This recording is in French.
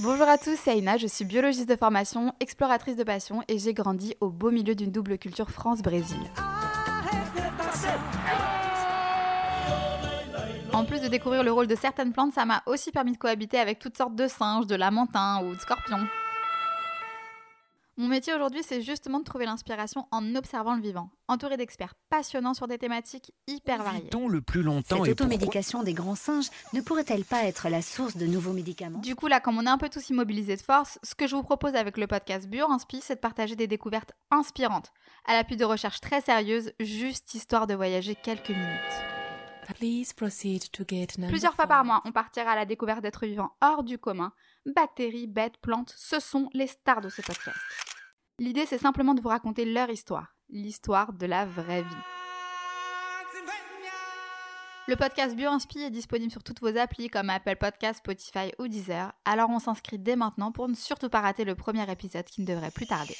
Bonjour à tous, c'est Aina, je suis biologiste de formation, exploratrice de passion et j'ai grandi au beau milieu d'une double culture France-Brésil. En plus de découvrir le rôle de certaines plantes, ça m'a aussi permis de cohabiter avec toutes sortes de singes, de lamantins ou de scorpions. Mon métier aujourd'hui, c'est justement de trouver l'inspiration en observant le vivant, entouré d'experts passionnants sur des thématiques hyper variées. le plus longtemps Cette automédication des grands singes ne pourrait-elle pas être la source de nouveaux médicaments? Du coup, là, comme on est un peu tous immobilisés de force, ce que je vous propose avec le podcast Bio-Inspi, c'est de partager des découvertes inspirantes, à l'appui de recherches très sérieuses, juste histoire de voyager quelques minutes. Plusieurs fois par mois, on partira à la découverte d'êtres vivants hors du commun. Bactéries, bêtes, plantes, ce sont les stars de ce podcast. L'idée, c'est simplement de vous raconter leur histoire, l'histoire de la vraie vie. Le podcast BioInspi est disponible sur toutes vos applis comme Apple Podcasts, Spotify ou Deezer, alors on s'inscrit dès maintenant pour ne surtout pas rater le premier épisode qui ne devrait plus tarder.